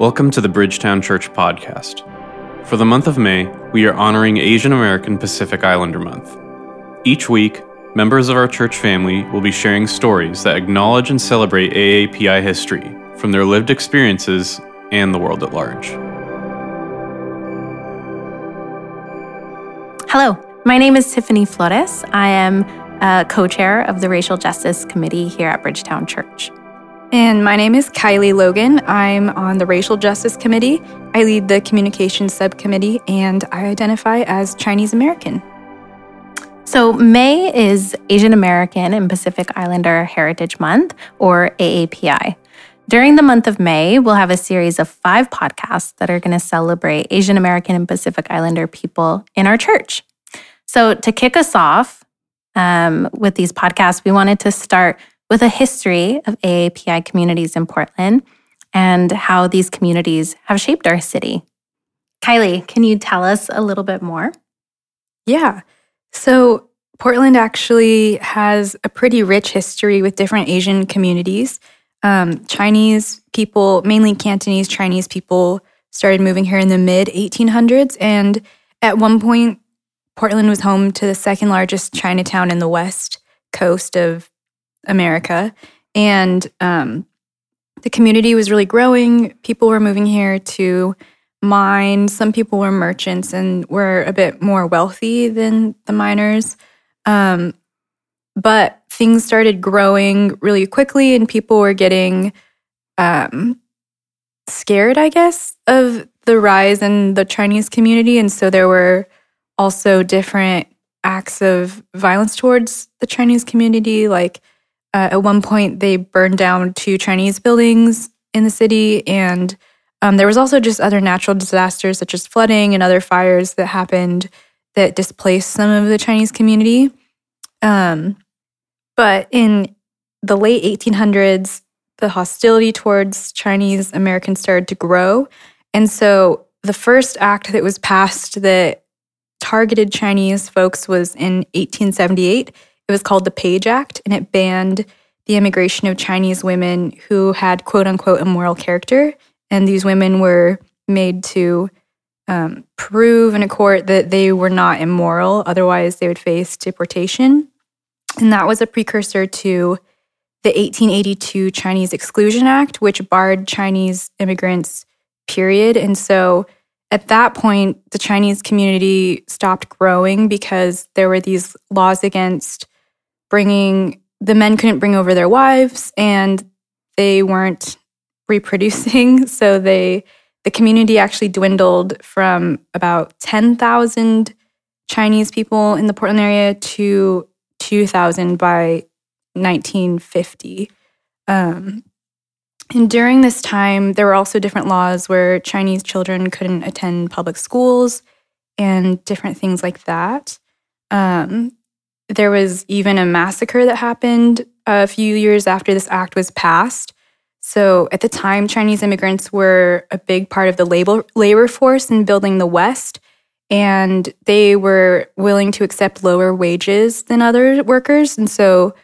Welcome to the Bridgetown Church Podcast. For the month of May, we are honoring Asian American Pacific Islander Month. Each week, members of our church family will be sharing stories that acknowledge and celebrate AAPI history from their lived experiences and the world at large. Hello, my name is Tiffany Flores. I am uh, a co chair of the Racial Justice Committee here at Bridgetown Church. And my name is Kylie Logan. I'm on the Racial Justice Committee. I lead the Communications Subcommittee and I identify as Chinese American. So, May is Asian American and Pacific Islander Heritage Month, or AAPI. During the month of May, we'll have a series of five podcasts that are going to celebrate Asian American and Pacific Islander people in our church. So, to kick us off um, with these podcasts, we wanted to start with a history of AAPI communities in Portland and how these communities have shaped our city. Kylie, can you tell us a little bit more? Yeah. So, Portland actually has a pretty rich history with different Asian communities. Um, Chinese people, mainly Cantonese Chinese people, started moving here in the mid 1800s. And at one point, Portland was home to the second largest Chinatown in the west coast of America. And um, the community was really growing. People were moving here to mine. Some people were merchants and were a bit more wealthy than the miners. Um, but things started growing really quickly, and people were getting um, scared, I guess, of the rise in the Chinese community. And so there were also different acts of violence towards the Chinese community, like uh, at one point, they burned down two Chinese buildings in the city, and um, there was also just other natural disasters such as flooding and other fires that happened that displaced some of the Chinese community. Um, but in the late 1800s, the hostility towards Chinese Americans started to grow. And so the first act that was passed that targeted Chinese folks was in 1878 it was called the Page Act, and it banned the immigration of Chinese women who had quote unquote immoral character. And these women were made to um, prove in a court that they were not immoral, otherwise, they would face deportation. And that was a precursor to the 1882 Chinese Exclusion Act, which barred Chinese immigrants, period. And so at that point, the Chinese community stopped growing because there were these laws against bringing the men couldn't bring over their wives and they weren't reproducing so they the community actually dwindled from about 10,000 Chinese people in the Portland area to 2,000 by 1950. Um, and during this time, there were also different laws where Chinese children couldn't attend public schools and different things like that. Um, there was even a massacre that happened a few years after this act was passed. So at the time, Chinese immigrants were a big part of the labor, labor force in building the West, and they were willing to accept lower wages than other workers. And so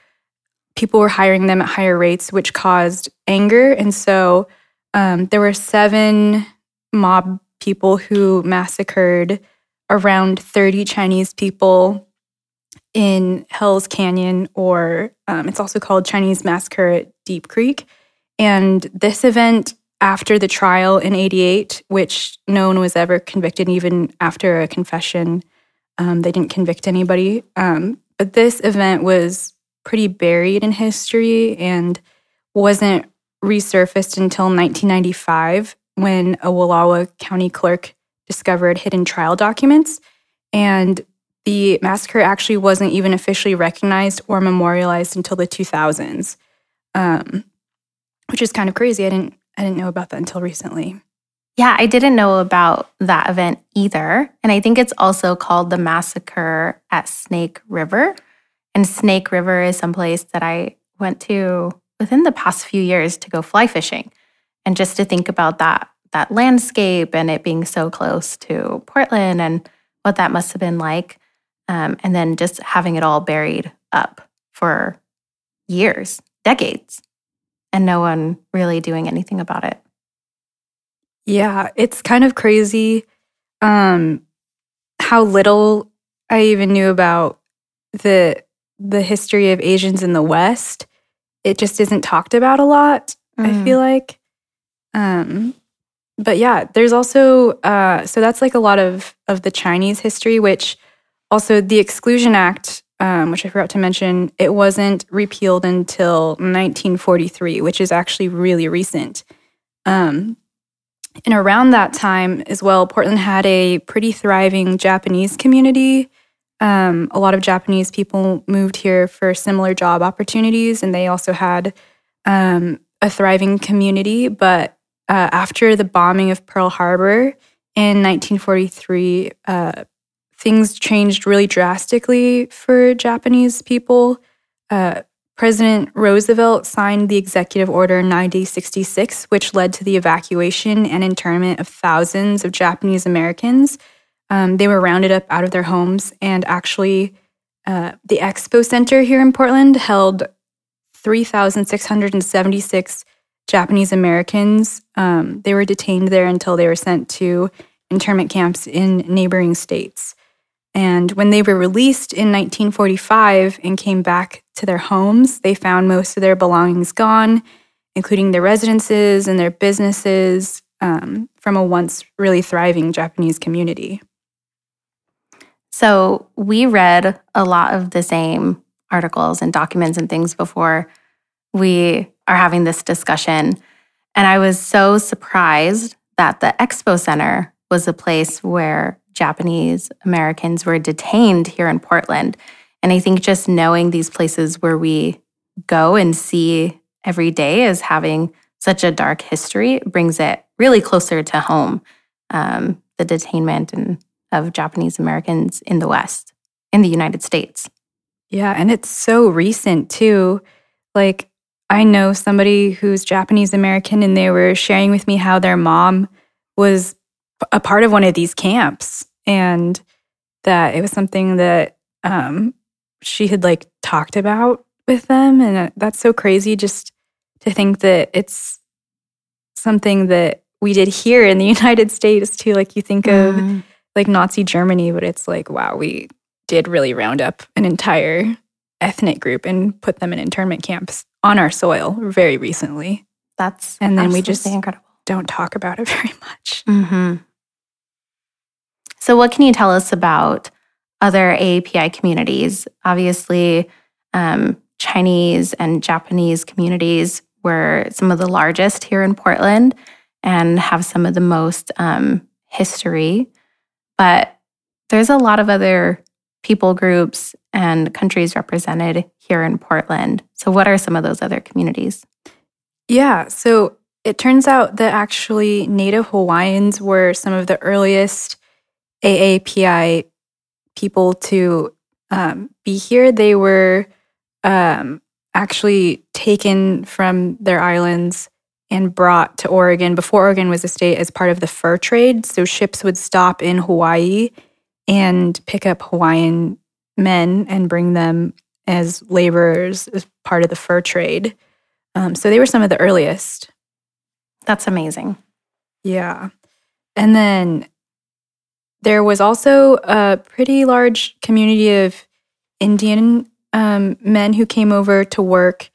people were hiring them at higher rates, which caused anger. And so um, there were seven mob people who massacred around 30 Chinese people in Hell's Canyon, or um, it's also called Chinese Massacre at Deep Creek. And this event, after the trial in 88, which no one was ever convicted, even after a confession, um, they didn't convict anybody. Um, but this event was pretty buried in history and wasn't resurfaced until 1995 when a Wallowa County clerk discovered hidden trial documents. And the massacre actually wasn't even officially recognized or memorialized until the 2000s, um, which is kind of crazy. I didn't I didn't know about that until recently. Yeah, I didn't know about that event either. And I think it's also called the massacre at Snake River. And Snake River is someplace that I went to within the past few years to go fly fishing. And just to think about that that landscape and it being so close to Portland and what that must have been like. Um, and then just having it all buried up for years, decades, and no one really doing anything about it. Yeah, it's kind of crazy um, how little I even knew about the the history of Asians in the West. It just isn't talked about a lot. I Mm. feel like. Um, but yeah, there's also uh, so that's like a lot of of the Chinese history, which also the Exclusion Act, um, which I forgot to mention, it wasn't repealed until 1943, which is actually really recent. Um, and around that time as well, Portland had a pretty thriving Japanese community. Um, a lot of Japanese people moved here for similar job opportunities, and they also had um, a thriving community. But uh, after the bombing of Pearl Harbor in 1943, uh, things changed really drastically for Japanese people. Uh, President Roosevelt signed the Executive Order 9066, which led to the evacuation and internment of thousands of Japanese Americans. Um, they were rounded up out of their homes, and actually, uh, the Expo Center here in Portland held 3,676 Japanese Americans. Um, they were detained there until they were sent to internment camps in neighboring states. And when they were released in 1945 and came back to their homes, they found most of their belongings gone, including their residences and their businesses um, from a once really thriving Japanese community. So we read a lot of the same articles and documents and things before we are having this discussion. And I was so surprised that the Expo Center was a place where Japanese Americans were detained here in Portland. And I think just knowing these places where we go and see every day as having such a dark history brings it really closer to home. Um, the detainment and of Japanese Americans in the West, in the United States. Yeah, and it's so recent too. Like, I know somebody who's Japanese American, and they were sharing with me how their mom was a part of one of these camps, and that it was something that um, she had like talked about with them. And uh, that's so crazy just to think that it's something that we did here in the United States too. Like, you think of Mm. like Nazi Germany, but it's like, wow, we did really round up an entire ethnic group and put them in internment camps on our soil very recently. That's And then we just- incredible. Don't talk about it very much. hmm So, what can you tell us about other AAPI communities? Obviously, um, Chinese and Japanese communities were some of the largest here in Portland and have some of the most um, history. But there's a lot of other people groups and countries represented here in Portland. So, what are some of those other communities? Yeah. So it turns out that actually Native Hawaiians were some of the earliest AAPI people to um, be here. They were um, actually taken from their islands and brought to Oregon before Oregon was a state as part of the fur trade. So ships would stop in Hawaii and pick up Hawaiian men and bring them as laborers as part of the fur trade. Um, so they were some of the earliest. That's amazing. Yeah. And then there was also a pretty large community of Indian um, men who came over to work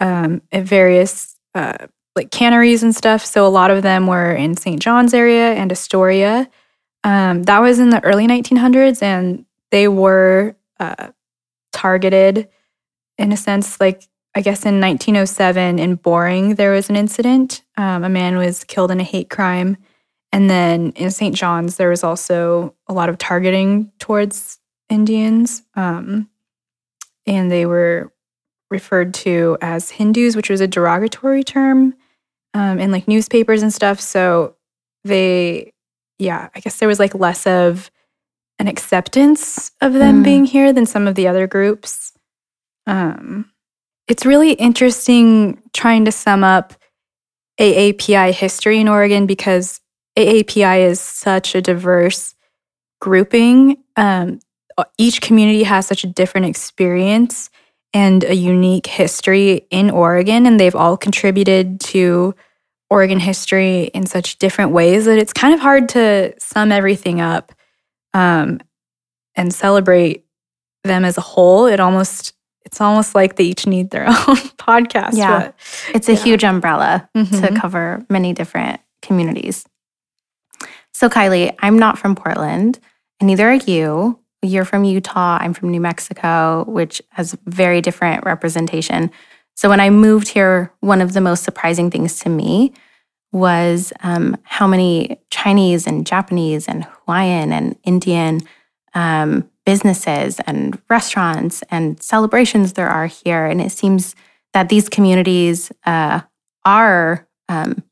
um, at various uh, like canneries and stuff. So a lot of them were in St. John's area and Astoria. Um, that was in the early 1900s, and they were uh, targeted in a sense. Like I guess in 1907 in Boring, there was an incident. Um, a man was killed in a hate crime. And then in St. John's, there was also a lot of targeting towards Indians. Um, and they were referred to as Hindus, which was a derogatory term um, in like newspapers and stuff. So they, yeah, I guess there was like less of an acceptance of them Mm. being here than some of the other groups. Um, it's really interesting trying to sum up AAPI history in Oregon because AAPI is such a diverse grouping. Um, each community has such a different experience and a unique history in Oregon, and they've all contributed to Oregon history in such different ways that it's kind of hard to sum everything up um, and celebrate them as a whole. It almost it's almost like they each need their own podcast. Yeah. but- It's a Yeah. huge umbrella to Mhm. cover many different communities. So, Kylie, I'm not from Portland, and neither are you. You're from Utah. I'm from New Mexico, which has very different representation. So, when I moved here, one of the most surprising things to me was um, how many Chinese and Japanese and Hawaiian and Indian um, businesses and restaurants and celebrations there are here. And it seems that these communities uh, are um,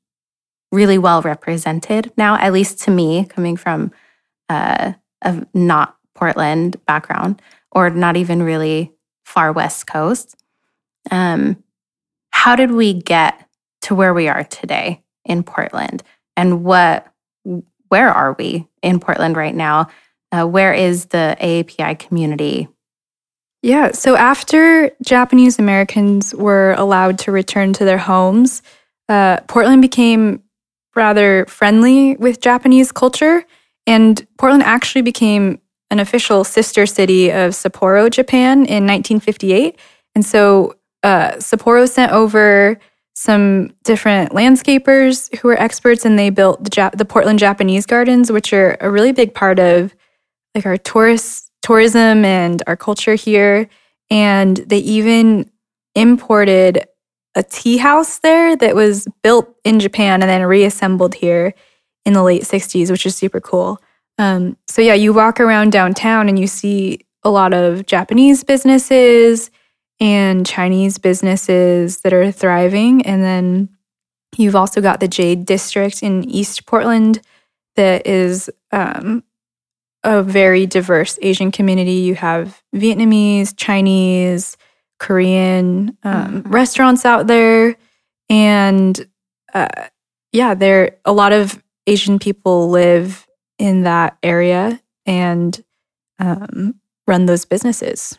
really well represented now, at least to me, coming from uh, a not Portland background or not even really far West Coast. Um, how did we get to where we are today in Portland? And what, where are we in Portland right now? Uh, where is the AAPI community? Yeah. So after Japanese Americans were allowed to return to their homes, uh, Portland became rather friendly with Japanese culture. And Portland actually became an official sister city of Sapporo, Japan in 1958. And so uh, Sapporo sent over some different landscapers who were experts, and they built the, Jap- the Portland Japanese Gardens, which are a really big part of like our tourist tourism and our culture here. And they even imported a tea house there that was built in Japan and then reassembled here in the late 60s, which is super cool. Um, so, yeah, you walk around downtown and you see a lot of Japanese businesses and Chinese businesses that are thriving. And then you've also got the Jade District in East Portland that is um, a very diverse Asian community. You have Vietnamese, Chinese, Korean um, Mhm. restaurants out there, and uh, yeah, there a lot of Asian people live in that area and um, run those businesses.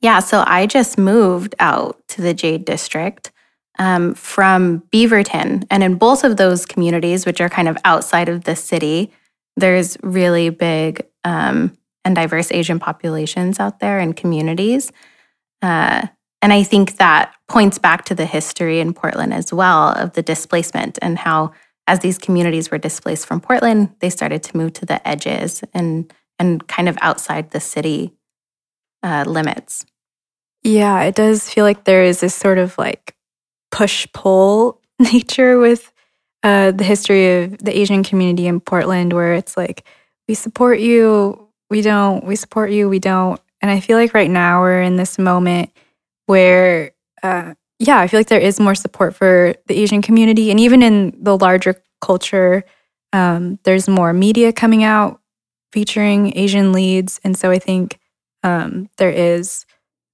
Yeah, so I just moved out to the Jade District um, from Beaverton. And in both of those communities, which are kind of outside of the city, there's really big um, and diverse Asian populations out there and communities. Uh, and I think that points back to the history in Portland as well of the displacement and how, as these communities were displaced from Portland, they started to move to the edges and and kind of outside the city uh, limits. Yeah, it does feel like there is this sort of like push pull nature with uh, the history of the Asian community in Portland, where it's like, we support you, we don't, we support you, we don't. And I feel like right now we're in this moment where, uh, yeah, I feel like there is more support for the Asian community. And even in the larger culture, um, there's more media coming out featuring Asian leads. And so I think um, there is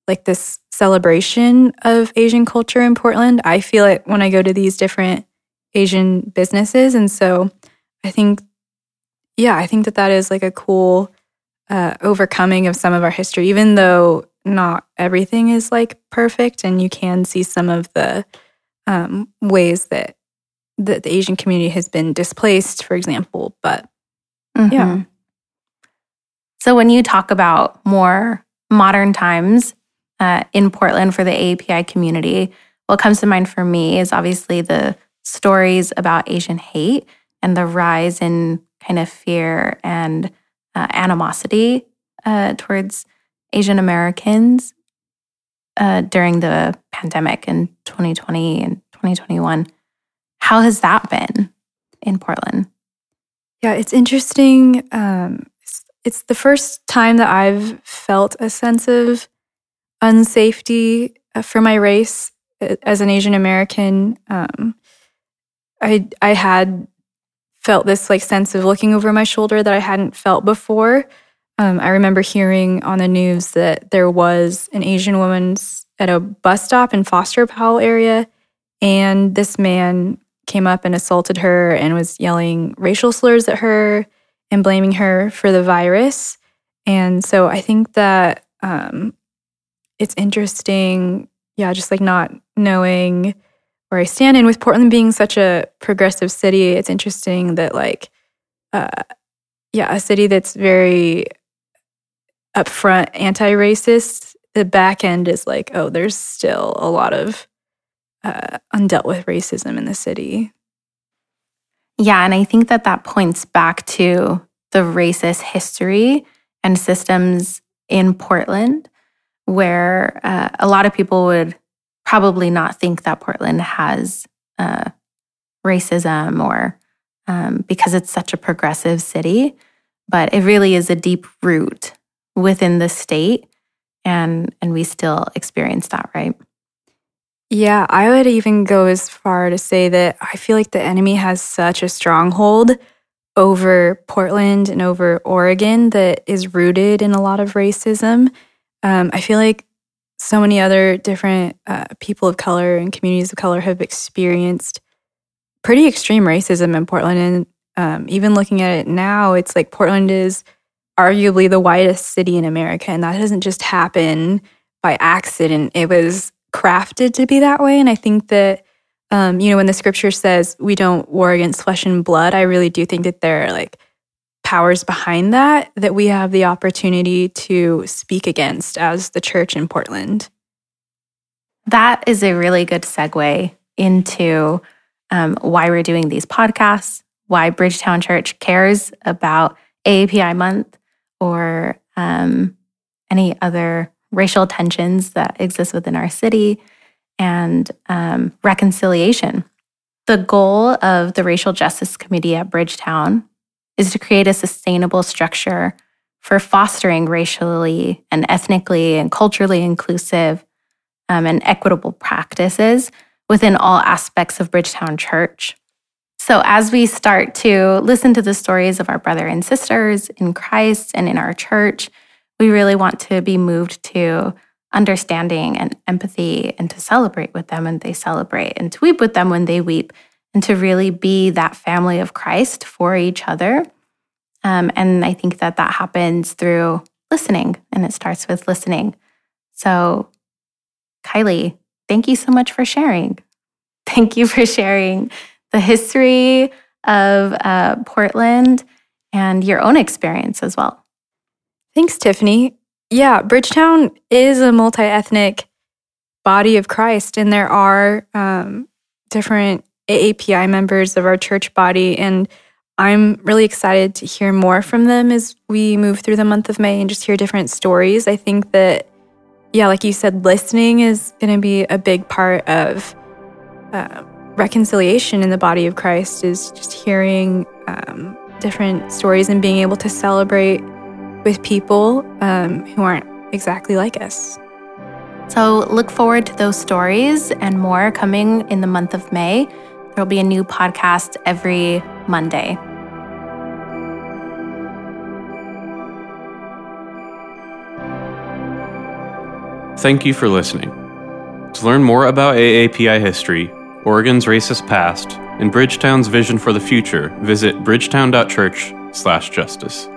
like this celebration of Asian culture in Portland. I feel it when I go to these different Asian businesses. And so I think, yeah, I think that that is like a cool uh, overcoming of some of our history, even though not everything is like perfect. And you can see some of the um, ways that, that the Asian community has been displaced, for example. But Yeah. Mhm. So when you talk about more modern times uh, in Portland for the API community, what comes to mind for me is obviously the stories about Asian hate and the rise in kind of fear and uh, animosity uh, towards Asian Americans uh, during the pandemic in 2020 and 2021. How has that been in Portland? Yeah, it's interesting. Um, it's, it's the first time that I've felt a sense of unsafety uh, for my race uh, as an Asian American. Um, I I had felt this like sense of looking over my shoulder that I hadn't felt before. Um, I remember hearing on the news that there was an Asian woman at a bus stop in Foster Powell area, and this man came up and assaulted her and was yelling racial slurs at her and blaming her for the virus. And so I think that um, it's interesting, yeah, just like not knowing where I stand. And with Portland being such a progressive city, it's interesting that like, uh, yeah, a city that's very upfront anti-racist. The back end is like, oh, there's still a lot of uh, undealt with racism in the city. Yeah, and I think that that points back to the racist history and systems in Portland, where uh, a lot of people would probably not think that Portland has uh, racism or um, because it's such a progressive city, but it really is a deep root within the state, and and we still experience that, right? Yeah, I would even go as far to say that I feel like the enemy has such a stronghold over Portland and over Oregon that is rooted in a lot of racism. Um, I feel like so many other different uh, people of color and communities of color have experienced pretty extreme racism in Portland. And um, even looking at it now, it's like Portland is arguably the whitest city in America. And that doesn't just happen by accident. It was crafted to be that way. And I think that, um, you know, when the scripture says we don't war against flesh and blood, I really do think that there are like powers behind that that we have the opportunity to speak against as the church in Portland. That is a really good segue into um, why we're doing these podcasts, why Bridgetown Church cares about AAPI month or um, any other racial tensions that exist within our city, and um, reconciliation. The goal of the Racial Justice Committee at Bridgetown is to create a sustainable structure for fostering racially and ethnically and culturally inclusive um, and equitable practices within all aspects of Bridgetown Church. So, as we start to listen to the stories of our brother and sisters in Christ and in our church, we really want to be moved to understanding and empathy and to celebrate with them when they celebrate and to weep with them when they weep and to really be that family of Christ for each other. Um, and I think that that happens through listening, and it starts with listening. So, Kylie, thank you so much for sharing. Thank you for sharing the history of uh, Portland and your own experience as well. Thanks, Tiffany. Yeah, Bridgetown is a multi ethnic body of Christ, and there are um, different AAPI members of our church body. And I'm really excited to hear more from them as we move through the month of May and just hear different stories. I think that, yeah, like you said, listening is going to be a big part of uh, reconciliation in the body of Christ, is just hearing um, different stories and being able to celebrate with people um, who aren't exactly like us. So look forward to those stories and more coming in the month of May. There will be a new podcast every Monday. Thank you for listening. To learn more about AAPI history, Oregon's racist past, and Bridgetown's vision for the future, visit bridgetown.church/justice.